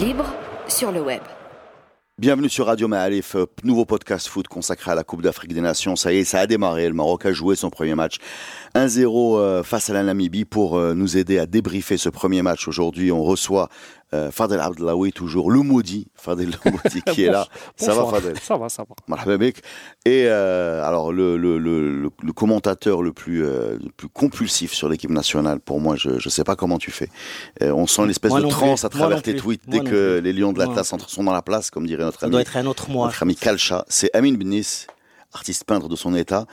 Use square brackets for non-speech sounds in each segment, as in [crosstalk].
Libre sur le web. Bienvenue sur Radio Maalif, euh, nouveau podcast foot consacré à la Coupe d'Afrique des Nations. Ça y est, ça a démarré. Le Maroc a joué son premier match 1-0 euh, face à la Namibie pour euh, nous aider à débriefer ce premier match. Aujourd'hui, on reçoit euh, Fadel Abdelawi, toujours le maudit, Fadel le maudit [laughs] qui est là. Ça va Fadel? Ça va, ça va. Et euh, alors le, le, le, le- le commentateur le plus, euh, le plus compulsif sur l'équipe nationale, pour moi, je ne sais pas comment tu fais. Euh, on sent une espèce Moi de transe à travers Moi tes tweets Moi dès que les Lions de Moi. l'Atlas sont dans la place, comme dirait notre Ça ami. doit être un autre. Notre ami Kalcha, c'est Amin Benis, artiste peintre de son état,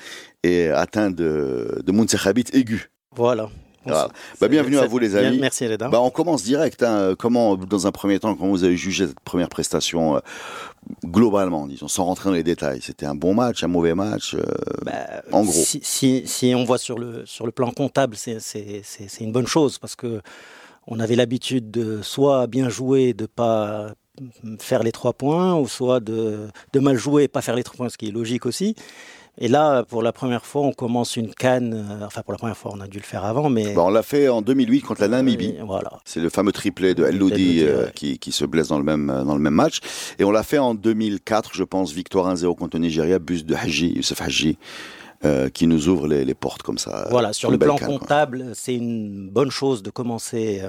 et atteint de, de Mounsekhabit aigu. Voilà. Bah, bienvenue à vous, les amis. Merci Reda. Bah, on commence direct. hein. Comment, dans un premier temps, comment vous avez jugé cette première prestation euh, globalement, disons, sans rentrer dans les détails? C'était un bon match, un mauvais match euh, Bah, en gros? Si, si, si on voit sur le, sur le plan comptable, c'est une bonne chose parce que on avait l'habitude de soit bien jouer, de pas faire les trois points, ou soit de, de mal jouer et pas faire les trois points, ce qui est logique aussi. Et là, pour la première fois, on commence une canne. euh, Enfin, pour la première fois, on a dû le faire avant, mais Bah, on l'a fait en 2008 contre la Namibie. Euh, Voilà. C'est le fameux triplé de El Loudi euh, ouais. qui, qui se blesse dans le même dans le même match. Et on l'a fait en 2004, je pense, victoire 1-0 contre le Nigeria, bus de Haji, Youssef Haji, euh, qui nous ouvre les, les portes comme ça. Voilà, sur le plan canne, comptable, c'est une bonne chose de commencer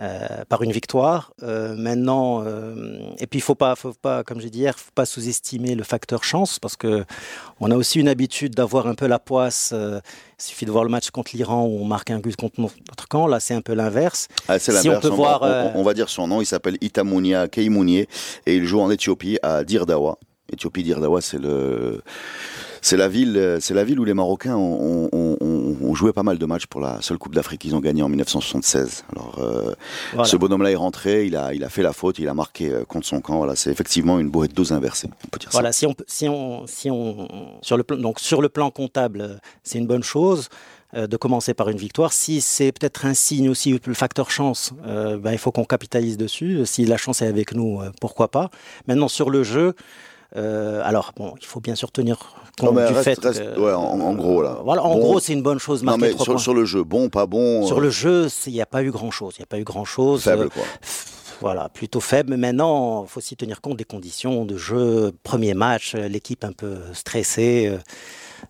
euh, par une victoire. Euh, maintenant, euh, et puis il faut pas, faut pas, comme j'ai dit hier, faut pas sous-estimer le facteur chance parce que on a aussi une habitude d'avoir un peu la poisse. il suffit de voir le match contre l'Iran où on marque un but contre notre camp. Là, c'est un peu l'inverse. Ah, c'est Si on peut on, voir, on- euh, on va dire son nom. Il s'appelle Itamunia Keimounié et il joue en Éthiopie à Dirdawa. Éthiopie, Dirdawa, c'est le, c'est la ville, c'est la ville où les Marocains ont, ont- ont joué pas mal de matchs pour la seule Coupe d'Afrique qu'ils ont gagnée en 1976. Alors, euh, Voilà. ce bonhomme-là est rentré, il a, il a fait la faute, il a marqué euh, contre son camp. Voilà, c'est effectivement une boîte dose inversée. On peut dire Voilà, si on, si on, si on, sur le plan, donc sur le plan comptable, euh, c'est une bonne chose de commencer par une victoire. Si c'est peut-être un signe aussi, le facteur chance, euh, ben, il faut qu'on capitalise dessus. Si la chance est avec nous, euh, pourquoi pas. Maintenant, sur le jeu, euh, alors bon, il faut bien sûr tenir compte du reste- fait reste- que, ouais, en- en gros, là. Voilà, en Bon. gros, c'est une bonne chose. Non, mais sur, sur le jeu, bon, pas bon, Sur euh, le jeu, il n'y a pas eu grand-chose. Il n'y a pas eu grand-chose. faible, Euh, quoi. voilà, plutôt faible. Mais maintenant, il faut aussi tenir compte des conditions de jeu. Premier match, l'équipe un peu stressée.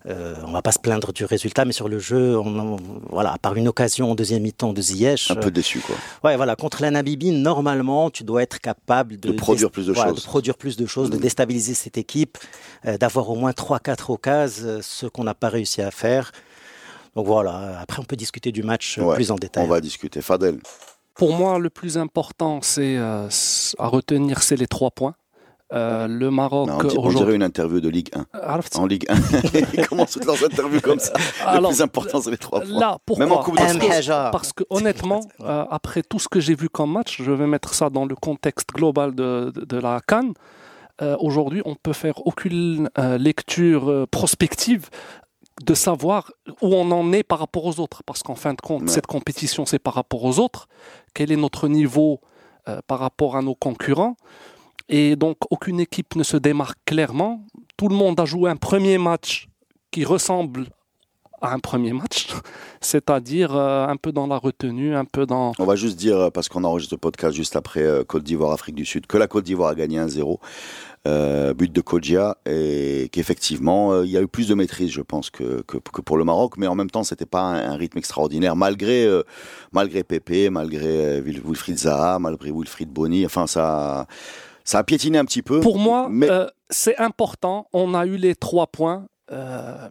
Euh, euh, on va pas se plaindre du résultat, mais sur le jeu, on, on- voilà, à part une occasion en deuxième mi-temps de Ziyech, Un peu déçu, quoi. euh, ouais, voilà, contre la Namibie, normalement, tu dois être capable de, De produire plus de voilà, choses. de produire plus de choses, de Mm. déstabiliser cette équipe, euh, d'avoir au moins 3-4 occasions, euh, ce qu'on n'a pas réussi à faire. Donc voilà, après on peut discuter du match euh, Ouais, plus en détail. On va discuter. Fadel. Pour moi, le plus important, c'est euh, à retenir, c'est les trois points. Euh, le Maroc. Non, on, dirait une interview de Ligue 1. en Ligue 1. [laughs] Ils commencent leurs interviews comme ça. Alors, le plus important, c'est les trois points. Là, pourquoi Même en Coupe parce, parce que, honnêtement, [laughs] euh, après tout ce que j'ai vu comme match, je vais mettre ça dans le contexte global de, de, la Cannes. Euh, aujourd'hui, on ne peut faire aucune lecture prospective de savoir où on en est par rapport aux autres. Parce qu'en fin de compte, cette compétition, c'est par rapport aux autres. Quel est notre niveau par rapport à nos concurrents? Et donc, aucune équipe ne se démarque clairement. Tout le monde a joué un premier match qui ressemble à un premier match, [laughs] c'est-à-dire euh, un peu dans la retenue, un peu dans... On va juste dire, euh, parce qu'on enregistre le podcast juste après euh, Côte d'Ivoire, Afrique du Sud, que la Côte d'Ivoire a gagné 1-0, euh, but de Kodja, et qu'effectivement, il y a eu plus de maîtrise, je pense, que, que, pour le Maroc, mais en même temps, c'était pas un, rythme extraordinaire, malgré, malgré Pépé, malgré Wil- Wilfried Zaha, malgré Wilfried Bonny, enfin, ça, ça a piétiné un petit peu. Pour moi, mais euh, c'est important, on a eu les trois points. Euh,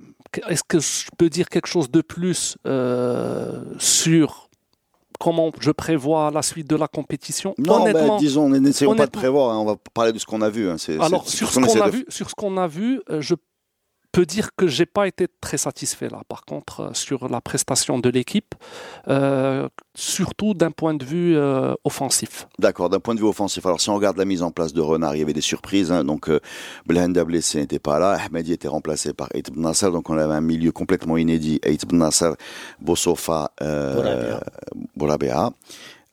Est-ce que je peux dire quelque chose de plus euh, sur comment je prévois la suite de la compétition? Non, ben, Honnêtement, disons, n'essayons pas de prévoir, hein, on va parler de ce qu'on a vu. hein, alors sur ce qu'on a vu, sur ce qu'on a vu, je peux dire que j'ai pas été très satisfait là. Par contre, euh, sur la prestation de l'équipe, euh, surtout d'un point de vue euh, offensif. D'accord, d'un point de vue offensif. Alors si on regarde la mise en place de Renard, il y avait des surprises. hein. donc euh, Blenda blessé n'était pas là. Ahmedi était remplacé par Eit Nasser. Donc on avait un milieu complètement inédit. Eit Nasser, Bossofa, euh, Borabea. Borabea.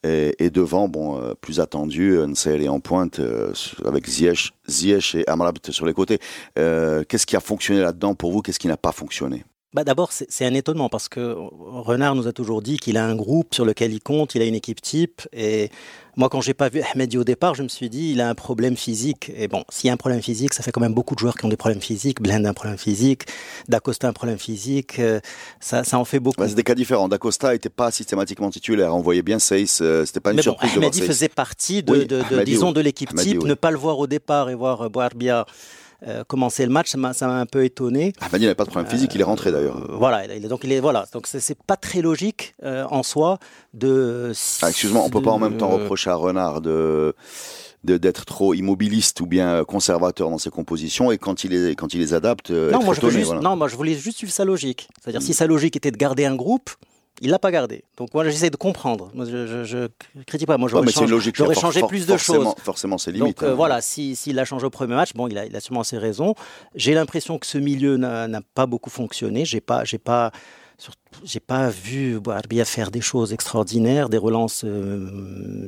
Et, devant, bon, euh, plus attendu, Nsael est en pointe euh, avec Ziyech, Ziyech et Amrabat sur les côtés. Euh, Qu'est-ce qui a fonctionné là-dedans pour vous? Qu'est-ce qui n'a pas fonctionné? Bah D'abord, c'est un étonnement parce que Renard nous a toujours dit qu'il a un groupe sur lequel il compte, il a une équipe type. Et moi, quand j'ai pas vu Ahmedi au départ, je me suis dit, il a un problème physique. Et bon, s'il y a un problème physique, ça fait quand même beaucoup de joueurs qui ont des problèmes physiques. Blend a un problème physique, Dacosta a un problème physique. euh, Ça, ça en fait beaucoup. Ouais, C'est des cas différents. D'Acosta n'était pas systématiquement titulaire. On voyait bien Seyss, euh, c'était pas une Mais bon, surprise de Ahmedi Seyss. faisait partie de, Oui, de- de- disons, oui. de l'équipe type. oui. Ne pas le voir au départ et voir euh, Boarbia euh, commencer le match, ça m'a un peu étonné. Ahmadi n'avait pas de problème physique, il est rentré d'ailleurs. Euh, voilà, il est- donc il est voilà, donc c'est- pas très logique euh, en soi de. Ah, Excuse-moi, on peut pas en même temps reprocher à Renard de d'être trop immobiliste ou bien conservateur dans ses compositions et quand il les quand il les adapte Non, moi je veux étonné, juste, voilà. non, moi je voulais juste suivre sa logique. C'est-à-dire si sa logique était de garder un groupe, il l'a pas gardé. Donc moi j'essaie de comprendre. Moi, je, je, je critique pas. Moi Ouais, j'aurais c'est changé, for- changé for- plus de forcément- choses. Forcément, c'est limite. Donc euh, hein. voilà, si- s'il a changé au premier match, bon, il a, il a sûrement ses raisons. J'ai l'impression que ce milieu n'a pas beaucoup fonctionné. J'ai pas, j'ai pas, j'ai pas vu Barbia faire des choses extraordinaires, des relances euh,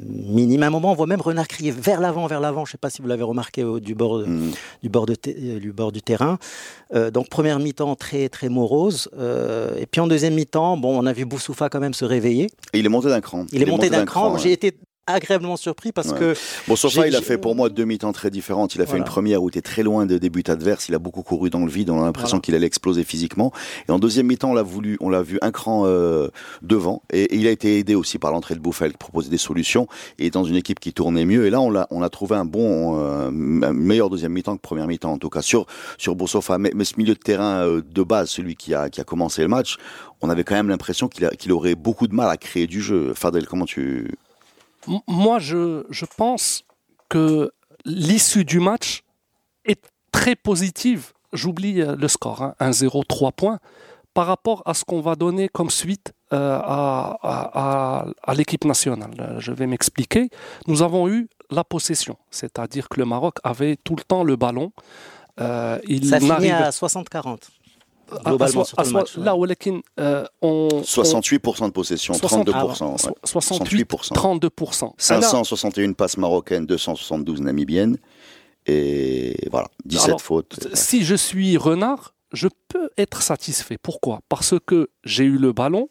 minimes. À un moment, on voit même Renard crier vers l'avant, vers l'avant. Je sais pas si vous l'avez remarqué au- du bord, de- Mm. du bord, de euh, du bord du terrain. Euh, donc première mi-temps très très morose. Euh, et puis en deuxième mi-temps, bon, on a vu Boussoufa quand même se réveiller. Et il est monté d'un cran. Il, est monté d'un cran. ouais. J'ai été agréablement surpris parce Ouais. que Bon, Sofa, il a fait pour moi deux mi-temps très différentes. Il a fait une première où il était très loin des buts adverses. Il a beaucoup couru dans le vide. On a l'impression Voilà. qu'il allait exploser physiquement. Et en deuxième mi-temps, on l'a voulu, on l'a vu un cran euh, devant. Et, et il a été aidé aussi par l'entrée de Bouffel qui proposait des solutions. Et dans une équipe qui tournait mieux. Et là, on l'a, on a trouvé un bon, euh, un meilleur deuxième mi-temps que première mi-temps en tout cas sur sur Boussofa. Mais, mais ce milieu de terrain euh, de base, celui qui a qui a commencé le match, on avait quand même l'impression qu'il qu'il aurait beaucoup de mal à créer du jeu. Fadel, comment tu Moi, je, je pense que l'issue du match est très positive. J'oublie euh, le score, hein, 1-0, 3 points, par rapport à ce qu'on va donner comme suite euh, à, à- l'équipe nationale. Euh, Je vais m'expliquer. Nous avons eu la possession, c'est-à-dire que le Maroc avait tout le temps le ballon. Euh, il ça finit à 60-40. À- à globalement soi- sur à tout le soi- match, ouais. Là, Walakin, euh, on, on- 68% de possession, 60 32%. ouais. so- 68, 68%. 32%. 561 passes marocaines, 272 namibiennes. Et voilà, 17 Alors, fautes. Si je suis renard, je peux être satisfait. Pourquoi? Parce que j'ai eu le ballon,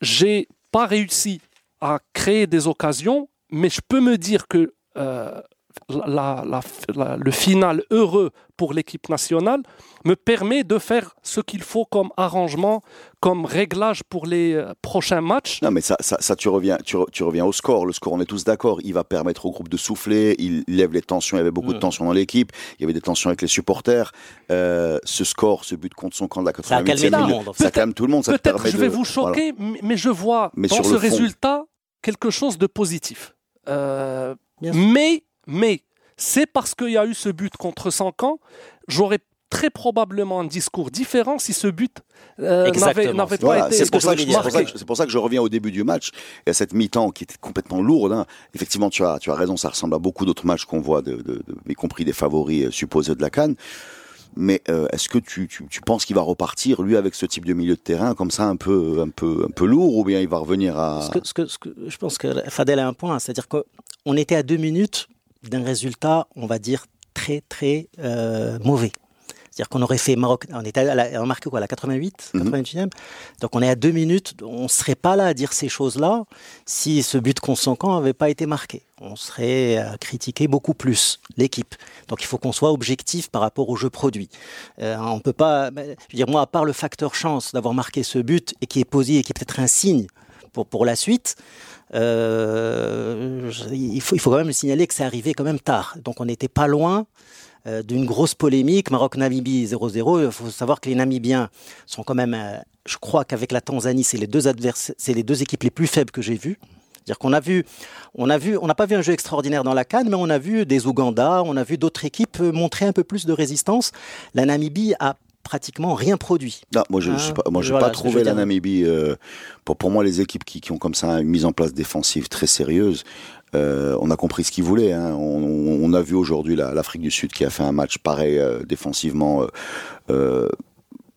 j'ai pas réussi à créer des occasions, mais je peux me dire que euh, la- la- la- le final heureux pour l'équipe nationale me permet de faire ce qu'il faut comme arrangement, comme réglage pour les euh, prochains matchs. Non, mais ça, ça, ça, tu, reviens, tu, re- tu reviens au score. Le score, on est tous d'accord. Il va permettre au groupe de souffler. Il lève les tensions. Il y avait beaucoup de Mm. tensions dans l'équipe. Il y avait des tensions avec les supporters. Euh, ce score, ce but contre son camp de la Ça a 88e calmé tout le monde, en fait. Ça calme tout le monde. Ça Peut-être permet je vais de- vous choquer, mais- mais je vois Mais dans sur ce fond. résultat quelque chose de positif. Euh, mais mais c'est parce qu'il y a eu ce but contre Sancan, j'aurais très probablement un discours différent si ce but euh, n'avait n'avait pas Voilà, été c'est pour, ça que- voulais c'est pour dire. ça que- c'est pour ça que je reviens au début du match et à cette mi-temps qui était complètement lourde. hein. Effectivement, tu as, tu as raison, ça ressemble à beaucoup d'autres matchs qu'on voit, de, de- de- y compris des favoris euh, supposés de la Cannes. Mais euh, est-ce que tu, tu, tu penses qu'il va repartir, lui, avec ce type de milieu de terrain, comme ça, un peu, un peu, un peu lourd, ou bien il va revenir à... Ce que, ce que- ce que- je pense que Fadel a un point, c'est-à-dire qu'on était à deux minutes d'un résultat, on va dire, très très euh, mauvais. C'est-à-dire qu'on aurait fait Maroc, on était à la, quoi, à la 88, Mhm. 88e. Donc on est à deux minutes, on ne serait pas là à dire ces choses-là si ce but conséquent n'avait pas été marqué. On serait à critiquer beaucoup plus l'équipe. Donc il faut qu'on soit objectif par rapport au jeu produit. Euh, on peut pas, je veux dire, moi, à part le facteur chance d'avoir marqué ce but et qui est posé et qui est peut-être un signe pour, la suite, euh, il, faut, quand même signaler que c'est arrivé quand même tard. Donc on n'était pas loin euh, d'une grosse polémique. Maroc-Namibie 0-0. Il faut savoir que les Namibiens sont quand même, euh, je crois qu'avec la Tanzanie, c'est les deux c'est les deux équipes les plus faibles que j'ai vues. C'est-à-dire qu'on a vu, on a vu, on n'a pas vu un jeu extraordinaire dans la Cannes, mais on a vu des Ouganda, on a vu d'autres équipes montrer un peu plus de résistance. La Namibie a pratiquement rien produit. Non, moi, je Hein, n'ai pas, moi, j'ai voilà pas trouvé la. Namibie. euh, pour, pour moi, les équipes qui, qui ont comme ça une mise en place défensive très sérieuse, euh, on a compris ce qu'ils voulaient. hein. On, on- on a vu aujourd'hui la- l'Afrique du Sud qui a fait un match pareil euh, défensivement.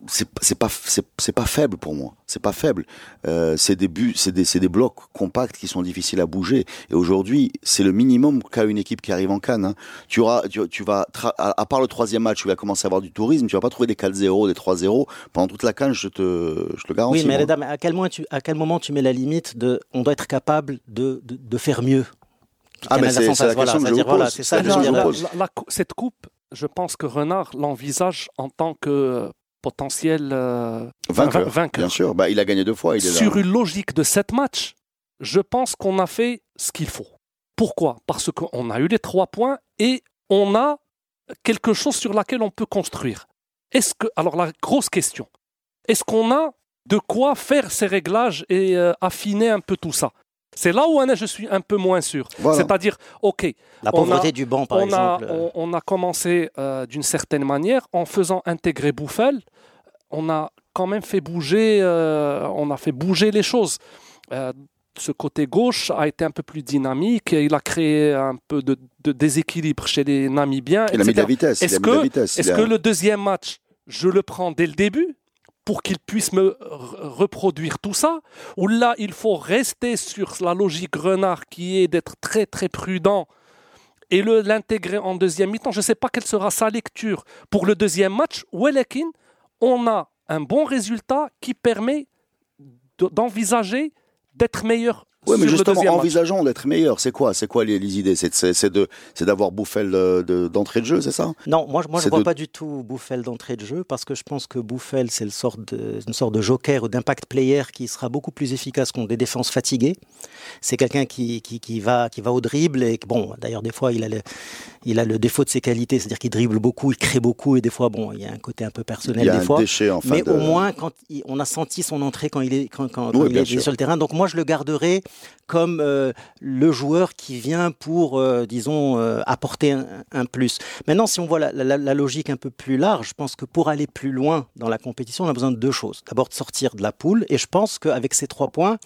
C'est c'est pas c'est c'est pas faible pour moi c'est pas faible euh, c'est des buts c'est des c'est des blocs compacts qui sont difficiles à bouger et aujourd'hui c'est le minimum qu'a une équipe qui arrive en Cannes hein. tu auras tu, tu vas à, à part le troisième match où il va commencer à avoir du tourisme tu vas pas trouver des 4-0 des 3-0 pendant toute la Cannes je te je te le garantis Oui, mais. Reda, mais à quel, moment tu, à quel moment tu mets la limite de on doit être capable de, de, de faire mieux? Ah, mais c'est- la voilà, question que je voilà, c'est ça la. La- la cette coupe, je pense que Renard l'envisage en tant que potentiel euh, vainqueur, va- vainqueur. bien sûr bah, il a gagné deux fois il est là. Sur une logique de sept matchs, je pense qu'on a fait ce qu'il faut. Pourquoi? Parce qu'on a eu les trois points et on a quelque chose sur laquelle on peut construire. Est-ce que, alors la grosse question, est-ce qu'on a de quoi faire ces réglages et euh, affiner un peu tout ça? C'est là où Anna, je suis un peu moins sûr. Voilà. C'est-à-dire, ok, La on pauvreté a- du banc, par on, a, exemple. euh, on, on a commencé euh, d'une certaine manière en faisant intégrer Bouffel. On a quand même fait bouger, euh, on a fait bouger les choses. Euh, ce côté gauche a été un peu plus dynamique. et Il a créé un peu de, de déséquilibre chez les Namibiens. il a mis de la vitesse Est-ce que- vitesse a- que le deuxième match, je le prends dès le début pour qu'il puisse me reproduire tout ça Ou là, il faut rester sur la logique renard qui est d'être très très prudent et l'intégrer en deuxième mi-temps? Je ne sais pas quelle sera sa lecture pour le deuxième match. Welekin, on a un bon résultat qui permet de- d'envisager d'être meilleur Oui, mais justement, envisageons d'être meilleur. C'est quoi C'est quoi les, les idées? C'est de c'est d'avoir Bouffel de- d'entrée de, jeu, c'est ça? Non, moi, je- moi je c'est ne vois de- pas du tout Bouffel d'entrée de jeu parce que je pense que Bouffel, c'est de- une sorte de joker ou d'impact player qui sera beaucoup plus efficace contre des défenses fatiguées. C'est quelqu'un qui, qui, qui va, qui va au dribble et bon, d'ailleurs, des fois, il a, le, il a le défaut de ses qualités, c'est-à-dire qu'il dribble beaucoup, il crée beaucoup et des fois, bon, il y a un côté un peu Il personnel y a des un fois. déchet en fin Mais de... au moins, quand il- on a senti son entrée quand il est, quand, quand- quand Oui, il est sur le terrain. Donc moi, je le garderai comme euh, le joueur qui vient pour, euh, disons, euh, apporter un, plus. Maintenant, si on voit la- la logique un peu plus large, je pense que pour aller plus loin dans la compétition, on a besoin de deux choses. D'abord, de sortir de la poule. Et je pense qu'avec ces trois points,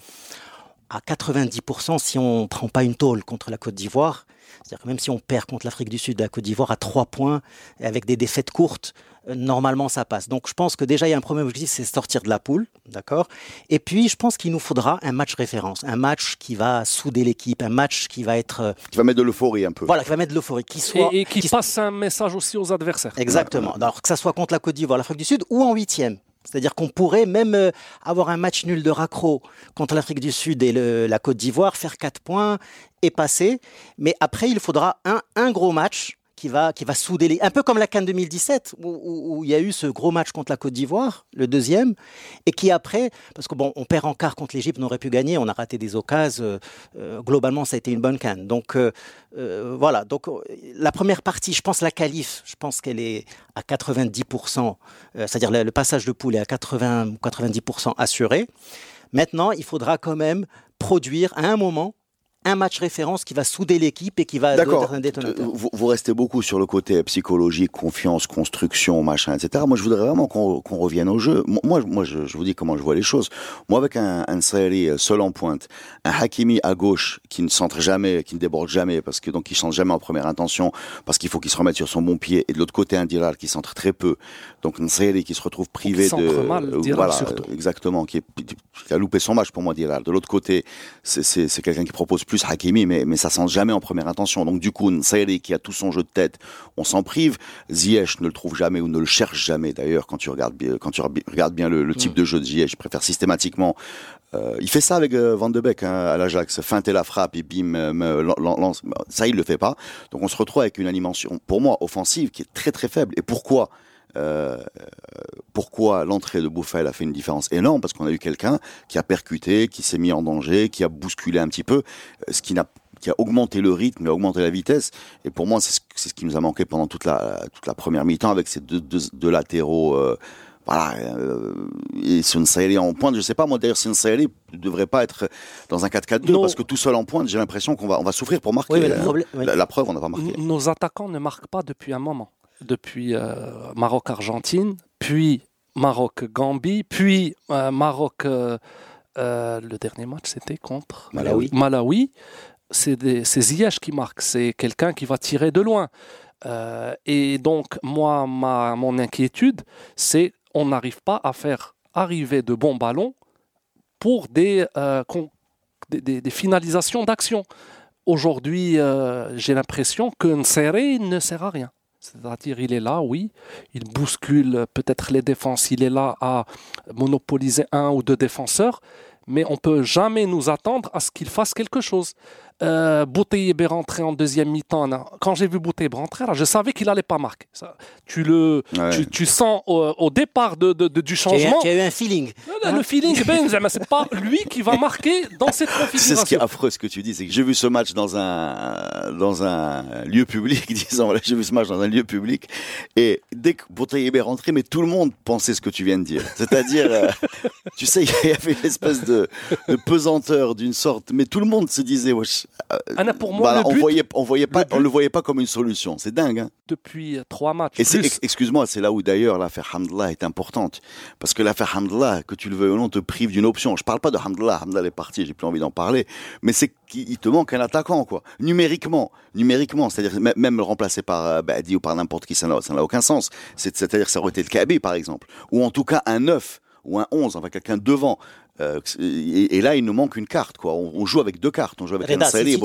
à 90%, si on ne prend pas une tôle contre la Côte d'Ivoire, c'est-à-dire que même si on perd contre l'Afrique du Sud et la Côte d'Ivoire à trois points, et avec des défaites courtes, euh, normalement ça passe. Donc je pense que déjà il y a un premier objectif, c'est sortir de la poule, d'accord? Et puis je pense qu'il nous faudra un match référence, un match qui va souder l'équipe, un match qui va être, euh, Qui va mettre de l'euphorie un peu. voilà, qui va mettre de l'euphorie, qui soit... Et, et qui qui- passe un message aussi aux adversaires. Exactement. Alors que ça soit contre la Côte d'Ivoire, l'Afrique du Sud ou en huitième. C'est-à-dire qu'on pourrait même euh, avoir un match nul de raccro contre l'Afrique du Sud et la Côte d'Ivoire, faire quatre points et passer. Mais après, il faudra un gros match qui va, qui va souder les... Un peu comme la Cannes 2017, où, où- il y a eu ce gros match contre la Côte d'Ivoire, le deuxième, et qui après, parce que bon, on perd en quart contre l'Égypte, on aurait pu gagner, on a raté des occasions. euh, euh, globalement, ça a été une bonne Cannes. Donc euh, voilà, donc la première partie, je pense la qualif, je pense qu'elle est à 90%, euh, c'est-à-dire le, passage de poule est à 80 ou 90% assuré. Maintenant, il faudra quand même produire à un moment un match référence qui va souder l'équipe et qui va D'accord. être un détonateur. Vous, vous restez beaucoup sur le côté psychologique, confiance, construction, machin, etc. Moi, je voudrais vraiment qu'on qu'on revienne au jeu. Moi, Moi, je, je vous dis comment je vois les choses. Moi, avec un, un Saheli seul en pointe, un Hakimi à gauche qui ne centre jamais, qui ne déborde jamais, parce que donc il chante jamais en première intention, parce qu'il faut qu'il se remette sur son bon pied, et de l'autre côté un Dirar qui centre très peu. Donc un Saheli qui se retrouve privé centre de, mal, euh, Dirar voilà, surtout. exactement, qui, est, qui a loupé son match pour moi Dirar. De l'autre côté, c'est- c'est c'est quelqu'un qui propose plus Hakimi, mais, mais ça sent jamais en première intention. Donc du coup, Nsayri qui a tout son jeu de tête, on s'en prive. Ziyech ne le trouve jamais ou ne le cherche jamais d'ailleurs quand tu regardes bien, quand tu regardes bien le, le type de jeu de Ziyech. Je préfère systématiquement. Euh, il fait ça avec euh, Van de Beek hein, à l'Ajax, feinter la frappe et bim, euh, lance. Ça, il le fait pas. Donc on se retrouve avec une animation, pour moi, offensive qui est très très faible. Et pourquoi euh, pourquoi l'entrée de Bouffel a fait une différence énorme? Parce qu'on a eu quelqu'un qui a percuté, qui s'est mis en danger, qui a bousculé un petit peu, euh, ce qui n'a qui a augmenté le rythme et augmenté la vitesse. Et pour moi, c'est ce, qui nous a manqué pendant toute la, toute la première mi-temps avec ces deux, deux, deux latéraux. Euh, voilà, euh, et Sunsaeli en pointe, je sais pas, moi d'ailleurs, Sunsaeli ne devrait pas être dans un 4-4-2 Non. parce que tout seul en pointe, j'ai l'impression qu'on va, on va souffrir pour marquer. Oui, oui. la, la preuve, on n'a pas marqué. Nos attaquants ne marquent pas depuis un moment. Depuis euh, Maroc-Argentine, puis Maroc-Gambie, puis euh, Maroc. euh, euh, le dernier match, c'était contre Malawi. Malawi. C'est Ziyech qui marque. C'est quelqu'un qui va tirer de loin. Et donc, moi, ma, mon inquiétude, c'est on n'arrive pas à faire arriver de bons ballons pour des, euh, con- des, des- des finalisations d'action. Aujourd'hui, euh, j'ai l'impression que Nsere ne sert à rien. C'est-à-dire, il est là, oui, il bouscule peut-être les défenses, il est là à monopoliser un ou deux défenseurs, mais on peut jamais nous attendre à ce qu'il fasse quelque chose. Euh, Bouteyeb est rentré en deuxième mi-temps. Quand j'ai vu Bouteyeb rentrer, je savais qu'il allait pas marquer. Ça, tu, le, Ouais. tu, tu sens au, au départ de, de- de- du changement, tu as eu un feeling. le, le feeling, ben, c'est pas lui qui va marquer dans cette C'est ce qui est configuration. affreux ce que tu dis, c'est que j'ai vu ce match dans un dans un lieu public, [laughs] disons, voilà, j'ai vu ce match dans un lieu public, et dès que Boutayeb est rentré, mais tout le monde pensait ce que tu viens de dire. C'est-à-dire, euh, [laughs] tu sais, il y avait une espèce de, de pesanteur d'une sorte, mais tout le monde se disait, wesh, Anna, pour moi, voilà, le on voyait, on voyait pas, le on le voyait pas comme une solution. C'est dingue. Hein depuis trois matchs, et plus excuse-moi, c'est là où d'ailleurs l'affaire Hamdallah est importante. Parce que l'affaire Hamdallah, que tu le veuilles ou non, te prive d'une option. Je parle pas de Hamdallah, Hamdallah est parti, j'ai plus envie d'en parler. Mais c'est qu'il il te manque un attaquant, quoi. Numériquement, numériquement, c'est-à-dire même le remplacer par euh, Badi ou par n'importe qui, ça n'a, ça n'a aucun sens. C'est, c'est-à-dire ça aurait été le Kaby, par exemple. Ou en tout cas un 9 ou un 11, enfin quelqu'un devant. Euh, et, et là, il nous manque une carte, quoi. On, on joue avec deux cartes. On joue avec Reda, si, et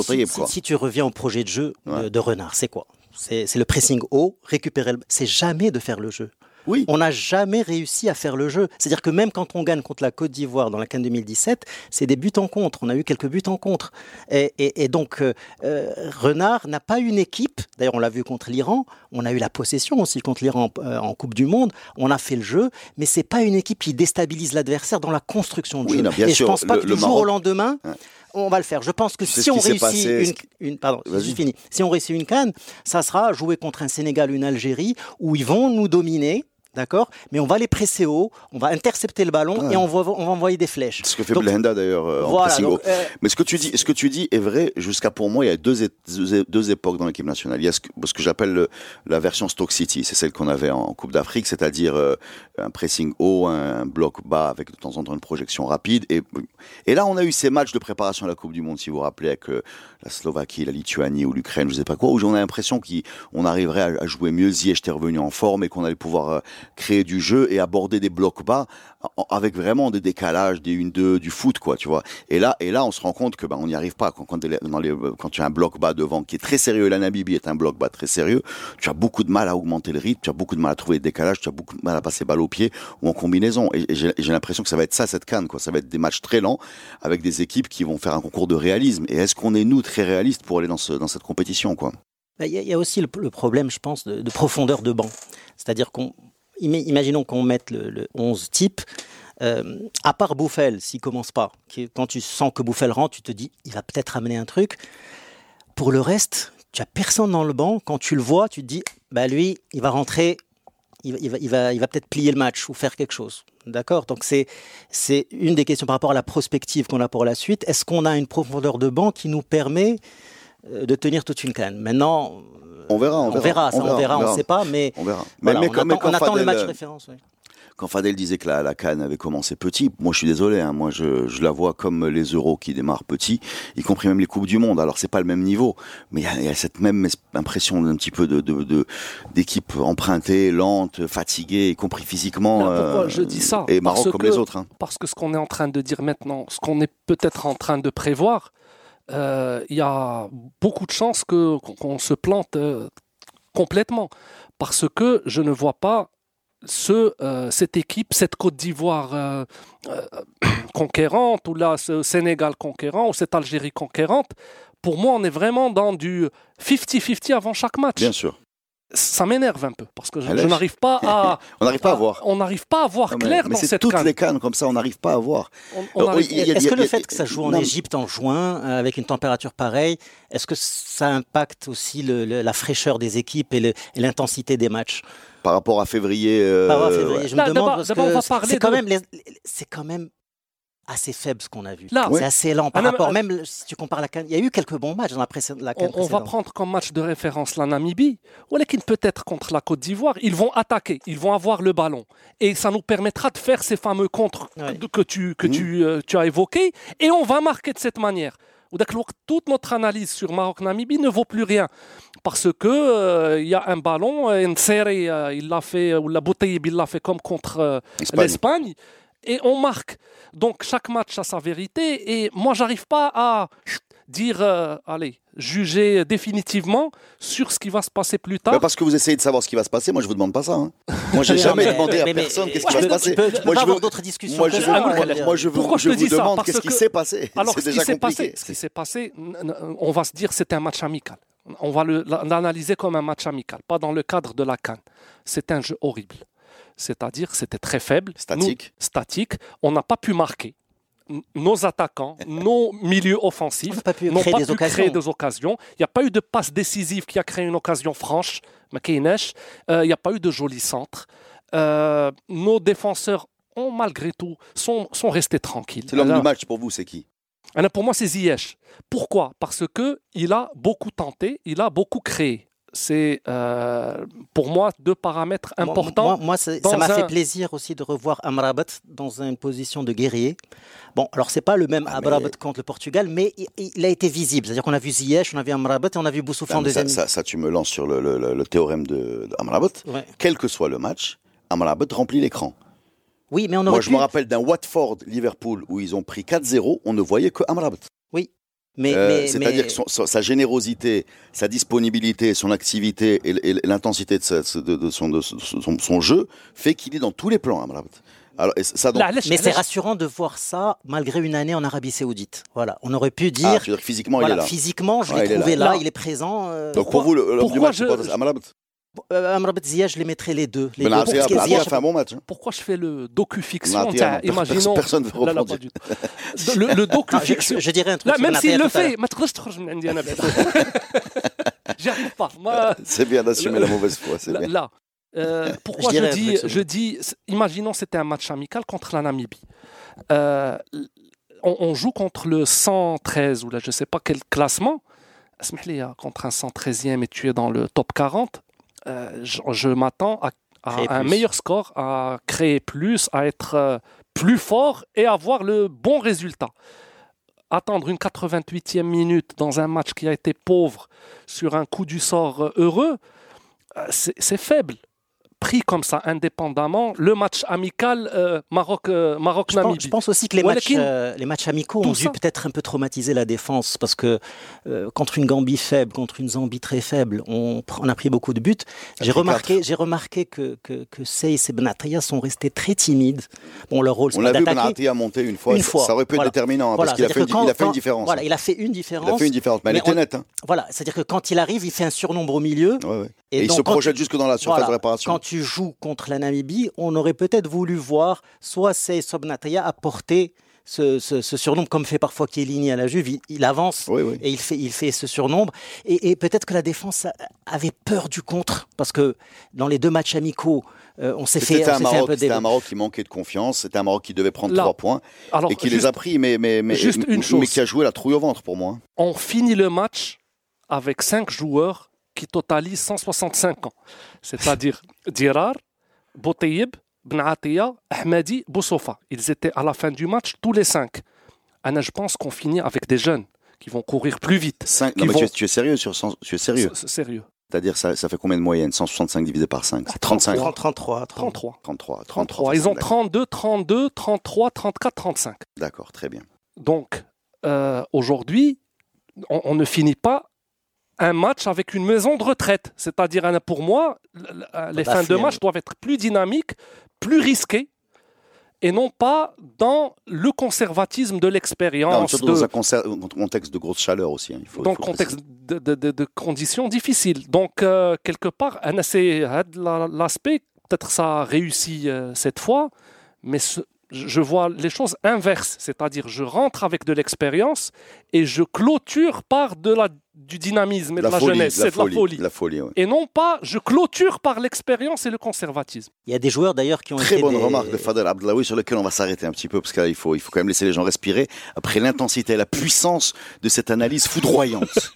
si- tu reviens au projet de jeu de- Ouais. de Renard, c'est quoi? C'est c'est le pressing haut, récupérer le... C'est jamais de faire le jeu. Oui. On n'a jamais réussi à faire le jeu. C'est-à-dire que même quand on gagne contre la Côte d'Ivoire dans la CAN 2017, c'est des buts en contre. On a eu quelques buts en contre. Et, et- et donc, euh, euh, Renard n'a pas une équipe. D'ailleurs, on l'a vu contre l'Iran. On a eu la possession aussi contre l'Iran en, euh, en Coupe du Monde. On a fait le jeu. Mais c'est pas une équipe qui déstabilise l'adversaire dans la construction de Oui, jeu. non, et sûr, je pense pas le- que le du jour Maroc- au lendemain, on va le faire. Je pense que si on réussit passé, une, une- pardon, fini. Si on réussit une canne, ça sera jouer contre un Sénégal, une Algérie, où ils vont nous dominer. D'accord Mais on va les presser haut, on va intercepter le ballon et on va, on va envoyer des flèches. Ce que fait Donc, Blenda d'ailleurs euh, en pressing donc, haut. euh, Mais ce que tu dis, ce que tu dis est vrai. Jusqu'à pour moi, il y a deux, deux, époques dans l'équipe nationale. Il y a ce que, ce que j'appelle le- la version Stoke City, c'est celle qu'on avait en Coupe d'Afrique, c'est-à-dire euh, un pressing haut, un bloc bas avec de temps en temps une projection rapide. Et, et là, on a eu ces matchs de préparation à la Coupe du Monde, si vous vous rappelez, avec la Slovaquie, la Lituanie ou l'Ukraine, je sais pas quoi, où on a l'impression qu'on arriverait à, à jouer mieux. Ziyech était revenu en forme et qu'on allait pouvoir créer du jeu et aborder des blocs bas avec vraiment des décalages, des 1-2, du foot, quoi, tu vois. Et là, et là, on se rend compte que ben, on n'y arrive pas. Quand, quand, tu as un bloc bas devant qui est très sérieux, la Namibie est un bloc bas très sérieux, tu as beaucoup de mal à augmenter le rythme, tu as beaucoup de mal à trouver des décalages, tu as beaucoup de mal à passer balle au pied ou en combinaison. Et, j'ai l'impression que ça va être ça, cette canne, quoi. Ça va être des matchs très lents avec des équipes qui vont faire un concours de réalisme. Et est-ce qu'on est, nous, très réalistes pour aller dans, ce, dans cette compétition, quoi? Bah, Il y, a- aussi le, problème, je pense, de, de profondeur de banc. C'est-à-dire qu'on, imaginons qu'on mette le, le 11 type, euh, à part Bouffel, s'il commence pas, quand tu sens que Bouffel rentre, tu te dis, il va peut-être amener un truc. Pour le reste, tu as personne dans le banc. Quand tu le vois, tu te dis, bah lui, il va rentrer, il, va- peut-être plier le match ou faire quelque chose. D'accord? Donc c'est c'est une des questions par rapport à la prospective qu'on a pour la suite. Est-ce qu'on a une profondeur de banc qui nous permet de tenir toute une canne Maintenant, On verra, on, on verra, ça, on verra, on ne sait pas, mais On verra. voilà, mais, on, mais- attend, quand on attend le Fadel, match euh, référence. oui. quand Fadel disait que la, la Cannes avait commencé petit, moi je suis désolé, hein, moi je, je la vois comme les euros qui démarrent petits, y compris même les coupes du monde. Alors c'est pas le même niveau, mais il y a- il y, a cette même es- impression d'un petit peu de d'équipe empruntée, lente, fatiguée, y compris physiquement. Pourquoi euh, je dis ça Et Maroc comme que- les autres. hein. Parce que ce qu'on est en train de dire maintenant, ce qu'on est peut-être en train de prévoir, euh, il y a beaucoup de chances qu'on se plante euh, complètement, parce que je ne vois pas ce, euh, cette équipe, cette Côte d'Ivoire euh, euh, [coughs] conquérante, ou là ce Sénégal conquérant, ou cette Algérie conquérante. Pour moi, on est vraiment dans du 50-50 avant chaque match. Bien sûr. Ça m'énerve un peu, parce que je, n'arrive pas à... [laughs] On n'arrive pas à voir. On n'arrive pas à voir Non, mais- clair mais dans c'est cette toutes canne. les cannes comme ça, on n'arrive pas à voir. Est-ce que le fait que ça joue en non, Égypte en juin, euh, avec une température pareille, est-ce que ça impacte aussi le- le- la fraîcheur des équipes et le- et l'intensité des matchs? Par rapport à février. euh, Par rapport à février. Je Là, me demande parce d'abord, on va que parler c'est quand de- même, les- c'est quand même assez faible ce qu'on a vu. Là. c'est assez lent par Ah, non, rapport. mais- Même si tu compares la CAN, il y a eu quelques bons matchs dans la, précé- la CAN On, on va prendre comme match de référence la Namibie, ou peut-être contre la Côte d'Ivoire, ils vont attaquer, ils vont avoir le ballon. Et ça nous permettra de faire ces fameux contres Ouais. que, tu, que Mhm. tu, euh, tu as évoqués, et on va marquer de cette manière. Toute notre analyse sur Maroc-Namibie ne vaut plus rien. Parce que euh, il y a un ballon, euh, Nsere, euh, il l'a fait, ou la bouteille, il l'a fait comme contre euh, Espagne. l'Espagne, et on marque. Donc chaque match a sa vérité, et moi j'arrive pas à dire, euh, allez, juger définitivement sur ce qui va se passer plus tard. Bah, parce que vous essayez de savoir ce qui va se passer. Moi, je vous demande pas ça. hein. Moi, j'ai [laughs] Mais jamais demandé à mais- personne qu'est-ce qui va se passer. peux- Moi, je avoir veux- d'autres discussions Moi, je, veux- on va moi, moi, je, vous- Pourquoi je je te vous dis ça? demande Parce qu'est-ce qui s'est passé. Alors, ce qui déjà s'est passé, compliqué. ce qui s'est passé, on va se dire c'était un match amical. On va l'analyser comme un match amical, pas dans le cadre de la Cannes. C'est un jeu horrible c'est-à-dire c'était très faible, statique. Statique. On n'a pas pu marquer nos attaquants, [laughs] nos milieux offensifs n'ont pas pu, créer, pas des pu créer, des occasions. Il n'y a pas eu de passe décisive qui a créé une occasion franche. McInnesh, euh, il n'y a pas eu de joli centre. Euh, nos défenseurs ont malgré tout sont, sont restés tranquilles. C'est l'homme du match pour vous, c'est qui? Alors Pour moi, c'est Ziyech. Pourquoi? Parce que il a beaucoup tenté, il a beaucoup créé. C'est euh, pour moi deux paramètres importants. Moi, moi, ça m'a un- fait plaisir aussi de revoir Amrabat dans une position de guerrier. Bon, alors c'est pas le même Ah, mais- Amrabat contre le Portugal, mais il, il a été visible. C'est-à-dire qu'on a vu Ziyech, on a vu Amrabat et on a vu Boussoufa en ça, deuxième. ça, ça, tu me lances sur le, le- le- le théorème de, de Amrabat. Ouais. Quel que soit le match, Amrabat remplit l'écran. Oui, mais on aurait Moi, je me rappelle d'un Watford-Liverpool où ils ont pris 4-0, on ne voyait que Amrabat. Euh, c'est-à-dire que sa générosité, sa disponibilité, son activité et, l'intensité de, son, jeu fait qu'il est dans tous les plans. Hein, alors, mais c'est rassurant de voir ça malgré une année en Arabie Saoudite. Voilà, on aurait pu dire, ah, dire physiquement il est là. Physiquement, je l'ai ah, trouvé là. il est présent. Euh, donc pourquoi, pour vous, le, pourquoi du je... pas Amrabat euh, Amrabat Ziyech, je les mettrais les deux. Les deux, Benatia parce que Benatia Ziyech- a fait un bon match. hein. Pourquoi je fais le docu-fiction Benatia, Tiens, non, per- Imaginons. personne ne veut Là, là, reprendre. pas du tout. Le, le Ah, je, docu-fiction. je- je dirais un truc Là, sur même Benatia s'il le tout à l'heure. fait, ما تقدرش تخرج من عندي أنا بعد. J'y arrive pas. Moi, C'est bien d'assumer la mauvaise foi, c'est là, bien. là, euh, pourquoi Je je, dirais un dis, truc sur- je dis, c- imaginons c'était un match amical contre la Namibie. Euh, on, on joue contre le 113 ou là je sais pas quel classement. اسمح لي, contre un 113e et tu es dans le top 40. euh, je je m'attends à, un plus. meilleur score, à créer plus, à être euh, plus fort et avoir le bon résultat. Attendre une 88e minute dans un match qui a été pauvre sur un coup du sort euh, heureux, c'est faible. Pris comme ça, indépendamment, le match amical euh, Maroc, euh, Je pense, je pense aussi que les matchs, euh, les matchs amicaux ont dû peut-être un peu traumatiser la défense parce que euh, contre une Gambie faible, contre une Zambie très faible, on, on a pris beaucoup de buts. J'ai remarqué, j'ai remarqué que, que, que Seyss et Benatia sont restés très timides. Bon, leur rôle, c'est On l'a vu. Benatia monter une fois. Une ça- fois, Ça aurait pu voilà. être déterminant hein, Voilà, parce qu'il a, fait une- il a quand- fait une différence. Voilà, il a fait une différence. Il a fait une différence, mais elle Mais était on- nette. hein. Voilà, c'est-à-dire que quand il arrive, il fait un surnombre au milieu. Ouais, ouais. Et Et, il donc, se quand projette jusque dans la surface de réparation. Tu joues contre la Namibie, on aurait peut-être voulu voir soit Seyss ou Benatia apporter ce, ce, ce surnombre, comme fait parfois Chiellini à la Juve. Il, il avance Oui, oui. et il fait, il fait ce surnombre. Et, et peut-être que la défense a- avait peur du contre, parce que dans les deux matchs amicaux, euh, on s'est fait, on un, s'est fait un Maroc, peu c'était des... un Maroc qui manquait de confiance. C'était un Maroc qui devait prendre Là. trois points Alors, et qui juste- les a pris, mais, mais, mais, juste une mais chose. qui a joué la trouille au ventre pour moi. on finit le match avec cinq joueurs qui totalisent 165 ans. C'est-à-dire Dirar, Boutayeb, Benatia, Ahmadi, Boussofa. Ils étaient à la fin du match tous les cinq. Anna, je pense qu'on finit avec des jeunes qui vont courir plus vite. Cinq- Qui Non, mais tu, es, tu es sérieux sur cent- tu es sérieux. Sérieux. C'est-à-dire, ça, ça fait combien de moyenne 165 divisé par 5 C'est 35 30, 33, 30. 33. 33. 33. Ils ont d'accord. 32, 32, 33, 34, 35. D'accord, très bien. Donc, euh, aujourd'hui, on, on ne finit pas un match avec une maison de retraite. C'est-à-dire, Anna, pour moi, l- les fins de d'affluence. match doivent être plus dynamiques, plus risquées, et non pas dans le conservatisme de l'expérience, de- dans un contexte de grosse chaleur aussi. hein, il faut- dans le contexte de, de- de- de conditions difficiles. Donc, euh, quelque part, c'est l'aspect, peut-être ça a réussi euh, cette fois, mais ce- je vois les choses inverses, c'est-à-dire je rentre avec de l'expérience et je clôture par de la, du dynamisme et de la folie, jeunesse, c'est de la folie. La folie, ouais. Et non pas, je clôture par l'expérience et le conservatisme. Il y a des joueurs d'ailleurs qui ont Très été bonne des- remarque de Fadel Abdelawi sur lequel on va s'arrêter un petit peu parce qu'il faut, il faut quand même laisser les gens respirer après l'intensité et la puissance de cette analyse foudroyante.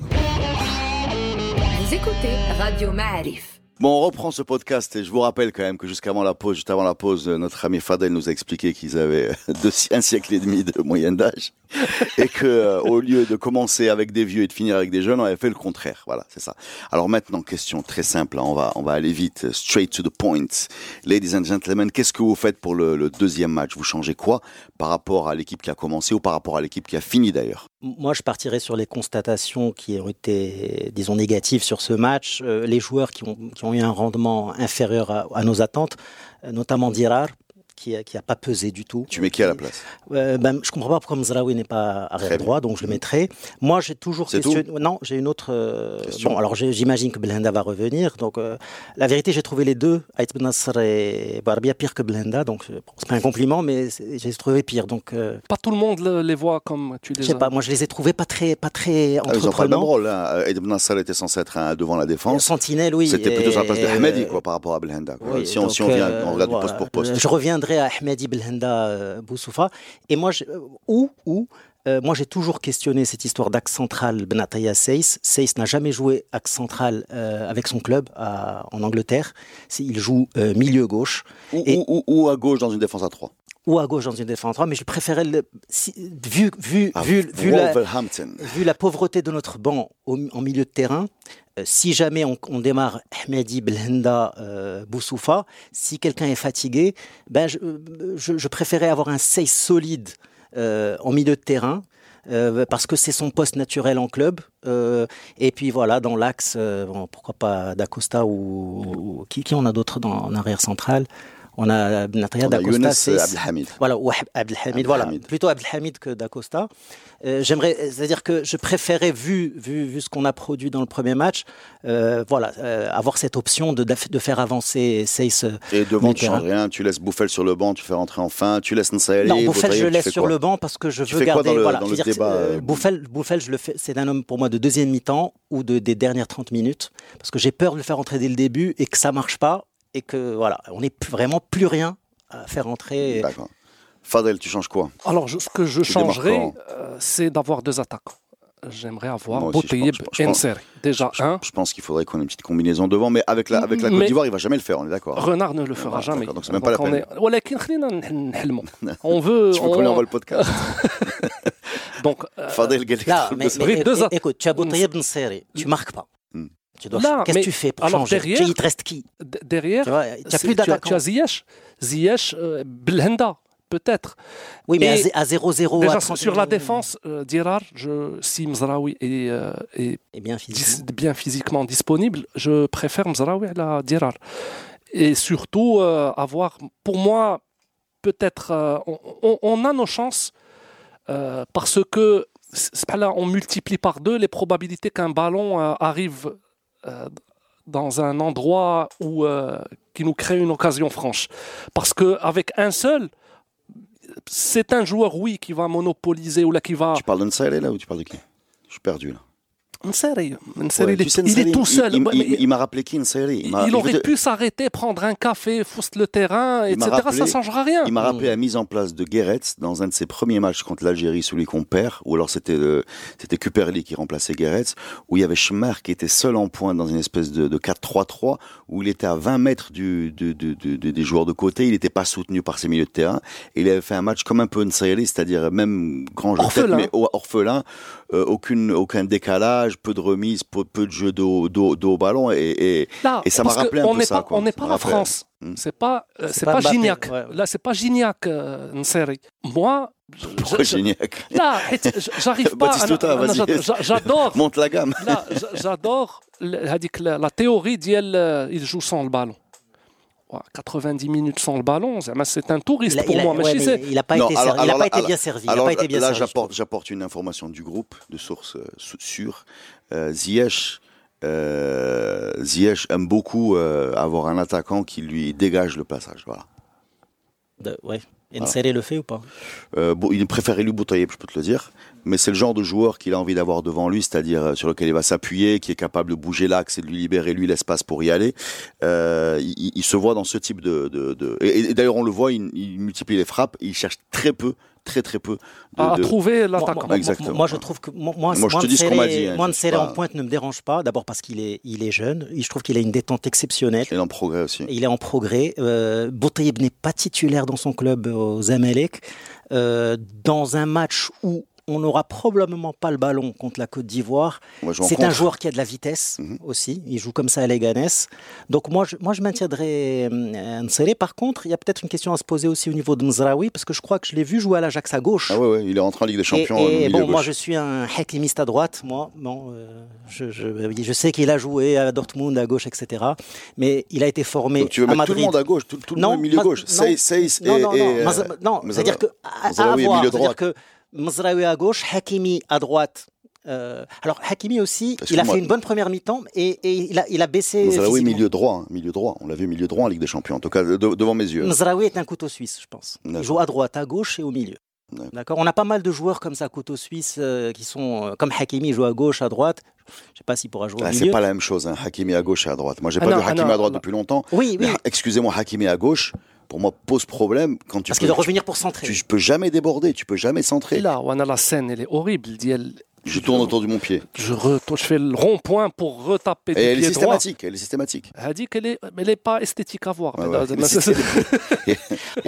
[laughs] Vous écoutez Radio Ma'arif. Bon, on reprend ce podcast et je vous rappelle quand même que jusqu'avant la pause, juste avant la pause, notre ami Fadel nous a expliqué qu'ils avaient [laughs] deux un siècle et demi de moyenne d'âge et que euh, au lieu de commencer avec des vieux et de finir avec des jeunes, on avait fait le contraire. Voilà, c'est ça. Alors maintenant, question très simple, hein, on va on va aller vite, euh, straight to the point. Ladies and gentlemen, qu'est-ce que vous faites pour le, deuxième match? Vous changez quoi par rapport à l'équipe qui a commencé ou par rapport à l'équipe qui a fini d'ailleurs? Moi, je partirais sur les constatations qui ont été, disons, négatives sur ce match. Euh, les joueurs qui ont, eu un rendement inférieur à, nos attentes, notamment Dirar, qui n'a qui a pas pesé du tout. Tu mets qui à la place Euh, ben, Je comprends pas pourquoi Mzraoui n'est pas arrière droit, donc je le mettrai. Moi, j'ai toujours C'est questionné. Non, j'ai une autre. euh, Question. Bon, alors j'imagine que Blenda va revenir. Donc, euh, la vérité, j'ai trouvé les deux, Ait Ben Nasser et Barbia, pire que Blenda. Donc, euh, c'est pas un compliment, mais j'ai trouvé pire. Donc, euh, Pas tout le monde le- les voit comme tu les je sais as. pas. Moi, je les ai trouvés pas très, pas très Ah, Ils ont pas le même rôle. Hein. Ibn Nassar était censé être un devant la défense. Sentinelle, oui. C'était plutôt sur la place de quoi, par rapport à. Oui, si, on, donc, si on vient, on regarde du voilà. poste pour poste. Je reviendrai à Ahmedi Belhenda euh, Boussoufa. Et moi, je, où euh, moi, j'ai toujours questionné cette histoire d'axe central Benataya Seyss. Seyss n'a jamais joué axe central euh, avec son club à- en Angleterre. Il joue euh, milieu gauche Ou, et- ou- ou- ou à gauche dans une défense à 3. Ou à gauche dans une défense à trois, mais je préférais le, si- vu, vu, Ah, vu, vu la, vu la pauvreté de notre banc au- en milieu de terrain, euh, si jamais on, on démarre Ahmedi, Belhenda, euh, Boussoufa, si quelqu'un est fatigué, ben je, euh, je, je préférais avoir un 6 solide euh, en milieu de terrain. euh, parce que c'est son poste naturel en club. euh, et puis voilà, dans l'axe, euh, bon, pourquoi pas D'Acosta ou, ou- qui, qui on a d'autres dans en arrière central On a Benatria, On a D'Acosta. Voilà, ou Ab- Abdelhamid, voilà, plutôt Abdelhamid que D'Acosta. Euh, J'aimerais, c'est-à-dire que je préférais, vu, vu, vu ce qu'on a produit dans le premier match, euh, voilà, euh, avoir cette option de, de faire avancer Seyss. euh, Et devant, tu changes rien. Tu laisses Bouffel sur le banc, tu fais rentrer en fin. Tu laisses Nsaeli. Non, Bouffel, je laisse sur le banc parce que je Tu veux fais quoi garder. dans le- voilà, dans le débat, euh, euh, Bouffel, Bouffel, je le fais, c'est un homme pour moi de deuxième mi-temps ou de, des dernières 30 minutes parce que j'ai peur de le faire entrer dès le début et que ça marche pas et que voilà, on n'est vraiment plus rien à faire entrer. D'accord. Fadel, tu changes quoi? Alors, ce que je tu changerais, euh, c'est d'avoir deux attaques. J'aimerais avoir Boteyeb et Nseri. Déjà je, un. Je pense qu'il faudrait qu'on ait une petite combinaison devant, mais avec la, avec la Côte d'Ivoire, il ne va jamais le faire, on est d'accord. Renard ne le fera ah, jamais. Donc c'est même pas donc la peine. On, est... [laughs] on veut. Tu veux qu'on lui envoie le podcast? [laughs] Donc. Euh, Fadel Galek. Écoute, tu as Boteyeb mm. Nseri, tu marques pas. Mm. Tu dois- Qu'est-ce que tu fais pour alors changer? derrière- Tu- Il te reste qui? derrière, Tu n'as plus as- tu d'attaquant. as Ziyech, Ziyech, euh, Belhanda, peut-être. Oui, mais à Et à 0-0. Déjà, à 30 sur la défense, euh, Dirar, je, si Mzraoui est, euh, est Et bien dis- physiquement. bien physiquement disponible, je préfère Mzraoui à la Dirar. Et surtout, euh, avoir, pour moi, peut-être, euh, on, on- a nos chances euh, parce que là, on multiplie par deux les probabilités qu'un ballon arrive dans un endroit où, euh, qui nous crée une occasion franche. Parce qu'avec un seul, c'est un joueur, oui, qui va monopoliser ou là qui va. Tu parles de Nsaeli là ou tu parles de qui? Je suis perdu là. Nseri, Nseri, Ouais, il est, tu sais, il est Nsaeli, tout seul. Il, m'a rappelé qui Nsaeli il, aurait pu s'arrêter, prendre un café, foutre le terrain, etc. rappelé- ça ne changera rien. Il m'a rappelé la mise en place de Guéretz dans un de ses premiers matchs contre l'Algérie, celui qu'on perd, ou alors c'était euh, c'était Kuperli qui remplaçait Guéretz, où il y avait Schmar qui était seul en pointe dans une espèce de, de 4-3-3, où il était à 20 mètres du, du- du- du- du- des joueurs de côté, il n'était pas soutenu par ses milieux de terrain, et il avait fait un match comme un peu Nsayeli, c'est-à-dire même grand jeu de tête, Orphelin. mais orphelin, euh, aucune, aucun décalage, peu de remises, peu, peu, de jeux d'eau au ballon. Et, et, Là, et ça m'a rappelé un peu pas, ça. Quoi, on n'est pas la France. Hmm. C'est pas, euh, c'est pas, Gignac. Ouais. Là, c'est pas Gignac, euh, série. Moi, pourquoi Gignac [laughs] Là, j'arrive pas. J'adore. Monte la gamme. Là, j'adore la, la théorie d'il euh, il joue sans le ballon. 90 minutes sans le ballon, c'est un touriste pour moi. Il n'a pas, été, bien servi. Là, j'apporte une information du groupe, de source euh, sûre. Euh, euh, Ziyech, aime beaucoup euh, avoir un attaquant qui lui dégage le passage. Voilà. De, ouais. Voilà. le fait ou pas? Euh, bon, Il préférait lui Boutaïeb, je peux te le dire. Mais c'est le genre de joueur qu'il a envie d'avoir devant lui, c'est-à-dire euh, sur lequel il va s'appuyer, qui est capable de bouger l'axe et de lui libérer lui l'espace pour y aller. Euh, il, se voit dans ce type de. de, de- Et, et d'ailleurs, on le voit, il, il multiplie les frappes. Il cherche très peu, très très peu. De, À, de- trouver l'attaquant. moi, Exactement. moi, moi, je trouve que moi, moi, je te dis ce qu'on m'a dit, hein, moi, pas. en pointe ne me dérange pas. D'abord parce qu'il est, il est jeune. Je trouve qu'il a une détente exceptionnelle. Il est en progrès aussi. Il est en progrès. Euh, Boutayeb n'est pas titulaire dans son club aux Amalek. Euh, dans un match où on n'aura probablement pas le ballon contre la Côte d'Ivoire, c'est un joueur qui a de la vitesse Mhm. aussi. Il joue comme ça à Leganés. Donc moi, je, moi, je maintiendrai euh, Nsere. Par contre, il y a peut-être une question à se poser aussi au niveau de Mzraoui, parce que je crois que je l'ai vu jouer à l'Ajax à gauche. Ah ouais, ouais, il est rentré en Ligue des Champions. Et, au et milieu bon, moi je suis un hakimiste à droite, moi. Bon, euh, je, je, je sais qu'il a joué à Dortmund à gauche, etc. Mais il a été formé Donc tu veux à mettre tout Madrid. le monde à gauche, tout, tout le Non, monde milieu gauche. et. Non, non, et, non, euh, c'est-à-dire que à, à avoir, milieu droit. Que Mazraoui à gauche, Hakimi à droite. Euh, alors Hakimi aussi, il a fait une bonne première mi-temps et, et il, a, il a baissé. Physiquement. milieu droit, hein, milieu droit. On l'a vu milieu droit en Ligue des Champions, en tout cas de- devant mes yeux. Mzraoui est un couteau suisse, je pense. Il joue à droite, à gauche et au milieu. D'accord. On a pas mal de joueurs comme ça, couteau suisse, euh, qui sont euh, comme Hakimi, joue à gauche, à droite. Je sais pas s'il pourra jouer au Ah, c'est milieu. pas la même chose, hein. Hakimi à gauche et à droite. Moi, j'ai Ah pas non, vu ah Hakimi non, à droite non. depuis longtemps. Oui, oui. Excusez-moi, Hakimi à gauche, pour moi, pose problème quand tu Parce peux, qu'il doit revenir pour centrer. tu, tu peux jamais déborder, tu peux jamais Et centrer. là, on a la scène, elle est horrible. Je tourne autour du mon pied. Je, fais le rond-point pour retaper. Et du elle, pied est systématique, elle est systématique. Elle a dit qu'elle n'est pas esthétique à voir. [laughs] On,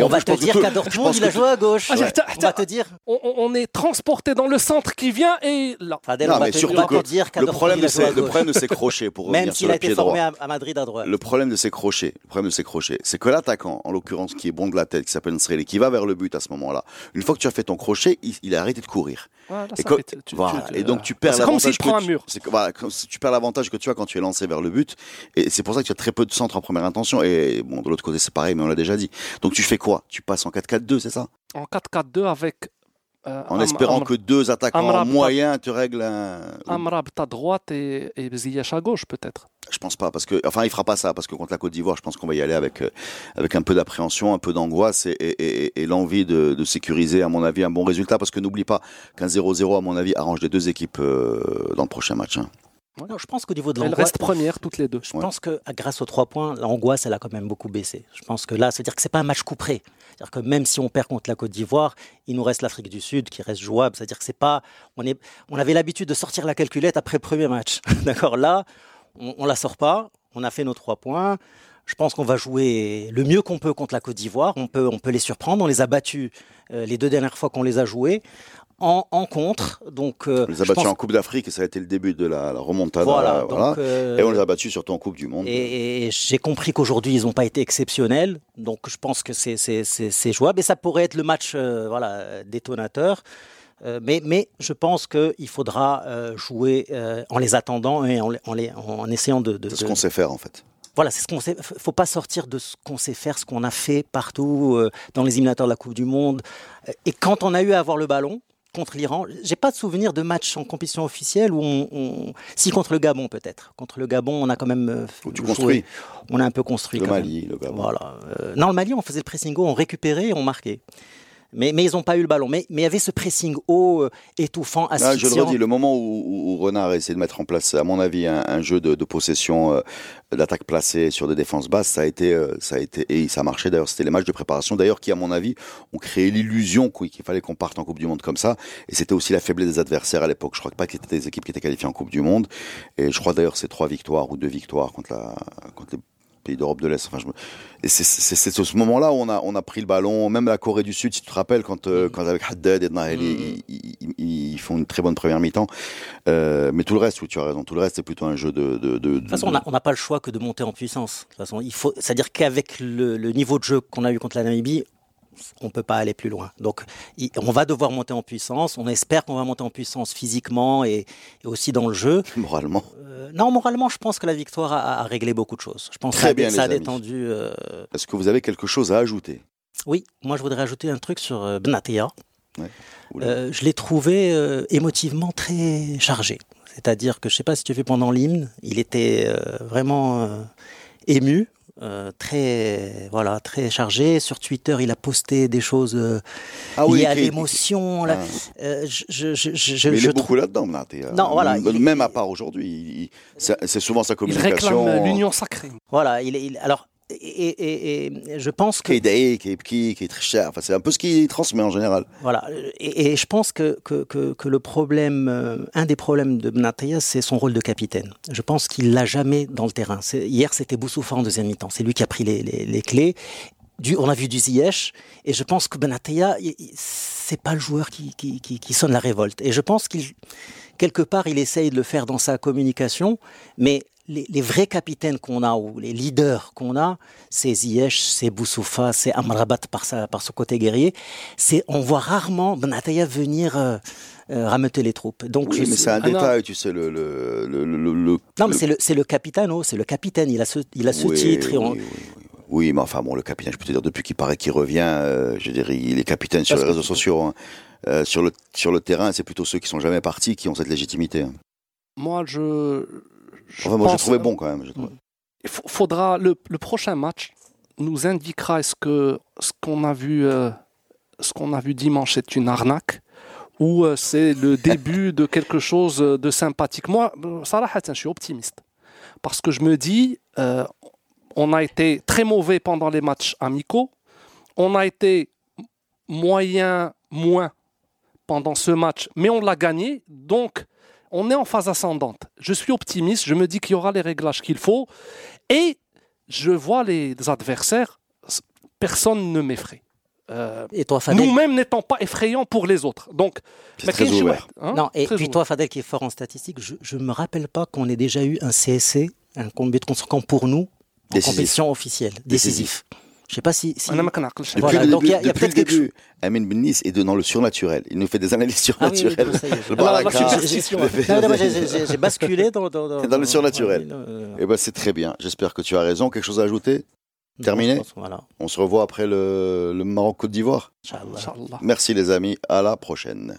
va te dire qu'à Dortmund, il a joué à gauche. Ah, on va te dire. On, est transporté dans le centre qui vient et là. Fadel, non, on mais te surtout dire qu le, problème de ses, le problème de ses crochets, pour Même revenir sur le pied Même s'il a été formé à Madrid à droite. Le problème de ses crochets, le problème de ses crochets, c'est que l'attaquant, en l'occurrence, qui est bon de la tête, qui s'appelle Nsreli, qui va vers le but à ce moment-là, une fois que tu as fait ton crochet, il a arrêté de courir. Voilà, Et, ça que- fait- tu- voilà. tu- et donc tu perds C'est comme l'avantage s'il prend que un mur. c'est que- voilà, comme si tu perds l'avantage que tu as quand tu es lancé vers le but. Et c'est pour ça que tu as très peu de centre en première intention. Et bon, de l'autre côté, c'est pareil, mais on l'a déjà dit. Donc tu fais quoi? Tu passes en 4-4-2, c'est ça? En 4-4-2 avec. Euh, En espérant que deux attaquants moyens te règlent un. Amrabat à droite et, et Ziyech à gauche peut-être. Je pense pas, parce que, enfin, il fera pas ça, parce que contre la Côte d'Ivoire, je pense qu'on va y aller avec, euh, avec un peu d'appréhension, un peu d'angoisse et, et, et- et l'envie de, de sécuriser, à mon avis, un bon résultat, parce que n'oublie pas qu'un 0-0, à mon avis, arrange les deux équipes euh, dans le prochain match. hein. Non, je pense qu'au niveau de Elles l'angoisse, restent premières toutes les deux. je Ouais. pense que grâce aux trois points, l'angoisse, elle a quand même beaucoup baissé. Je pense que là, c'est-à-dire que c'est pas un match couperé. C'est-à-dire que même si on perd contre la Côte d'Ivoire, il nous reste l'Afrique du Sud qui reste jouable. C'est-à-dire que c'est pas, on est, on avait l'habitude de sortir la calculette après le premier match. [laughs] D'accord. Là, on, on la sort pas. On a fait nos trois points. Je pense qu'on va jouer le mieux qu'on peut contre la Côte d'Ivoire. On peut, on peut les surprendre. On les a battus euh, les deux dernières fois qu'on les a joués en, en contre. Donc, euh, On les a battus pense- en Coupe d'Afrique et ça a été le début de la, la remontada. Voilà. voilà. donc, euh, Et on les a battus surtout en Coupe du Monde. et, et j'ai compris qu'aujourd'hui, ils n'ont pas été exceptionnels. Donc, je pense que c'est- jouable. Et ça pourrait être le match euh, voilà, détonateur. Euh, mais, mais je pense qu'il faudra euh, jouer euh, en les attendant et en, les- en, les- en essayant de. de- C'est ce de- qu'on sait faire, en fait. Voilà, c'est ce qu'on sait. Faut pas sortir de ce qu'on sait faire, ce qu'on a fait partout euh, dans les éliminatoires de la Coupe du Monde. Euh, Et quand on a eu à avoir le ballon contre l'Iran, j'ai pas de souvenir de match en compétition officielle où on, on- si contre le Gabon peut-être. Contre le Gabon, on a quand même euh, Où tu construis. On a un peu construit. Le même. Mali, le Gabon. Voilà. Euh, non, le Mali, on faisait le pressing haut, on récupérait et on marquait. Mais, mais ils n'ont pas eu le ballon. Mais, mais il y avait ce pressing haut, euh, étouffant, Ah, je le asphyxiant. redis, le moment où, Renard a essayé de mettre en place, à mon avis, un, un jeu de, de possession, euh, d'attaque placée sur des défenses basses, ça a été, euh, ça a été, et ça a marché. D'ailleurs, c'était les matchs de préparation, d'ailleurs, qui, à mon avis, ont créé l'illusion qu'il qu'il fallait qu'on parte en Coupe du Monde comme ça. Et c'était aussi la faiblesse des adversaires à l'époque. Je crois pas que c'était des équipes qui étaient qualifiées en Coupe du Monde. Et je crois d'ailleurs ces trois victoires ou deux victoires contre la, contre les pays d'Europe de l'Est. Enfin, je me- Et c'est- c'est c'est ce moment-là où on a, on a pris le ballon, même la Corée du Sud, si tu te rappelles, quand, euh, quand avec Haddad et Naheli, ils, ils- ils font une très bonne première mi-temps. Euh, mais tout le reste, oui, tu as raison, tout le reste, c'est plutôt un jeu de. de, de- De toute façon, on n'a on n'a pas le choix que de monter en puissance. De toute façon, il faut, c'est-à-dire qu'avec le, le niveau de jeu qu'on a eu contre la Namibie, on peut pas aller plus loin. Donc, on va devoir monter en puissance. On espère qu'on va monter en puissance physiquement et, et aussi dans le jeu. moralement. Euh, non, moralement, je pense que la victoire a, a réglé beaucoup de choses. Je pense Très que bien, ça a détendu. euh, Est-ce que vous avez quelque chose à ajouter? Oui, moi, je voudrais ajouter un truc sur euh, Benatia. Euh, je l'ai trouvé euh, émotivement très chargé. C'est-à-dire que je ne sais pas si tu as vu pendant l'hymne, il était euh, vraiment ému. Euh, très voilà très chargé. Sur Twitter, il a posté des choses euh, Ah oui, liées à l'émotion. Ah. Euh, je, je, je, je- Mais il je est trouve- beaucoup là-dedans. Non, voilà, Même, il- même à part aujourd'hui, il- il- c'est souvent sa Il communication. réclame l'union sacrée. Voilà, il, est- il- alors et, et- et- et je pense que Qui qui est qui est très cher. Enfin, c'est un peu ce qu'il transmet en général. Voilà, et, je pense que, que, que, que le problème, euh, un des problèmes de Benatia, c'est son rôle de capitaine. Je pense qu'il l'a jamais dans le terrain. Hier, c'était Boussoufa en deuxième mi-temps. C'est lui qui a pris les, les, les clés. Du, on a vu du Ziyech, et je pense que Benatia, c'est pas le joueur qui, qui, qui, qui sonne la révolte. Et je pense qu'il, quelque part, il essaye de le faire dans sa communication, mais les, les vrais capitaines qu'on a ou les leaders qu'on a, c'est Ziyech, c'est Boussoufa, c'est Amrabat par, sa, par son côté guerrier. C'est, on voit rarement Benataya venir euh, euh, rameuter les troupes. Donc, Oui, je mais c'est un Ah, non. détail, tu sais, le. le, le, le- le- non, mais le- c'est le, c'est le capitano, c'est le capitaine. Il a ce, il a ce Oui, titre. et oui, on- oui, oui. Oui, mais enfin bon, le capitaine, je peux te dire, depuis qu'il paraît qu'il revient, euh, je dirais, il est capitaine sur Parce les réseaux sociaux. hein. Euh, sur, le, sur le terrain, c'est plutôt ceux qui sont jamais partis qui ont cette légitimité. hein. Moi, je. Je Enfin, moi, j'ai trouvé bon quand même. Il fa- faudra le, le prochain match nous indiquera est-ce que ce qu'on a vu euh, ce qu'on a vu dimanche est une arnaque ou euh, c'est le [laughs] début de quelque chose de sympathique. Moi, Sarah, je suis optimiste parce que je me dis euh, on a été très mauvais pendant les matchs amicaux, on a été moyen moins pendant ce match, mais on l'a gagné, donc on est en phase ascendante. Je suis optimiste, je me dis qu'il y aura les réglages qu'il faut. Et je vois les adversaires, personne ne m'effraie. Euh, Et toi, Fadel? Nous-mêmes n'étant pas effrayants pour les autres. Donc, mais très ouvert. hein Non, et Très puis ouvert. toi, Fadel, qui est fort en statistique, je ne me rappelle pas qu'on ait déjà eu un CSC, un combat de camp pour nous, en Décisif. compétition officielle, décisif. Je ne sais pas si. si... Depuis le début, il y a, a peut-être. Amin Bennis est dans le surnaturel. Il nous fait des analyses ah surnaturelles. J'ai basculé dans, le surnaturel. Et euh. eh ben c'est très bien. J'espère que tu as raison. Quelque chose à ajouter? Terminé? On se revoit après le, le Maroc-Côte d'Ivoire? Merci les amis. À la prochaine.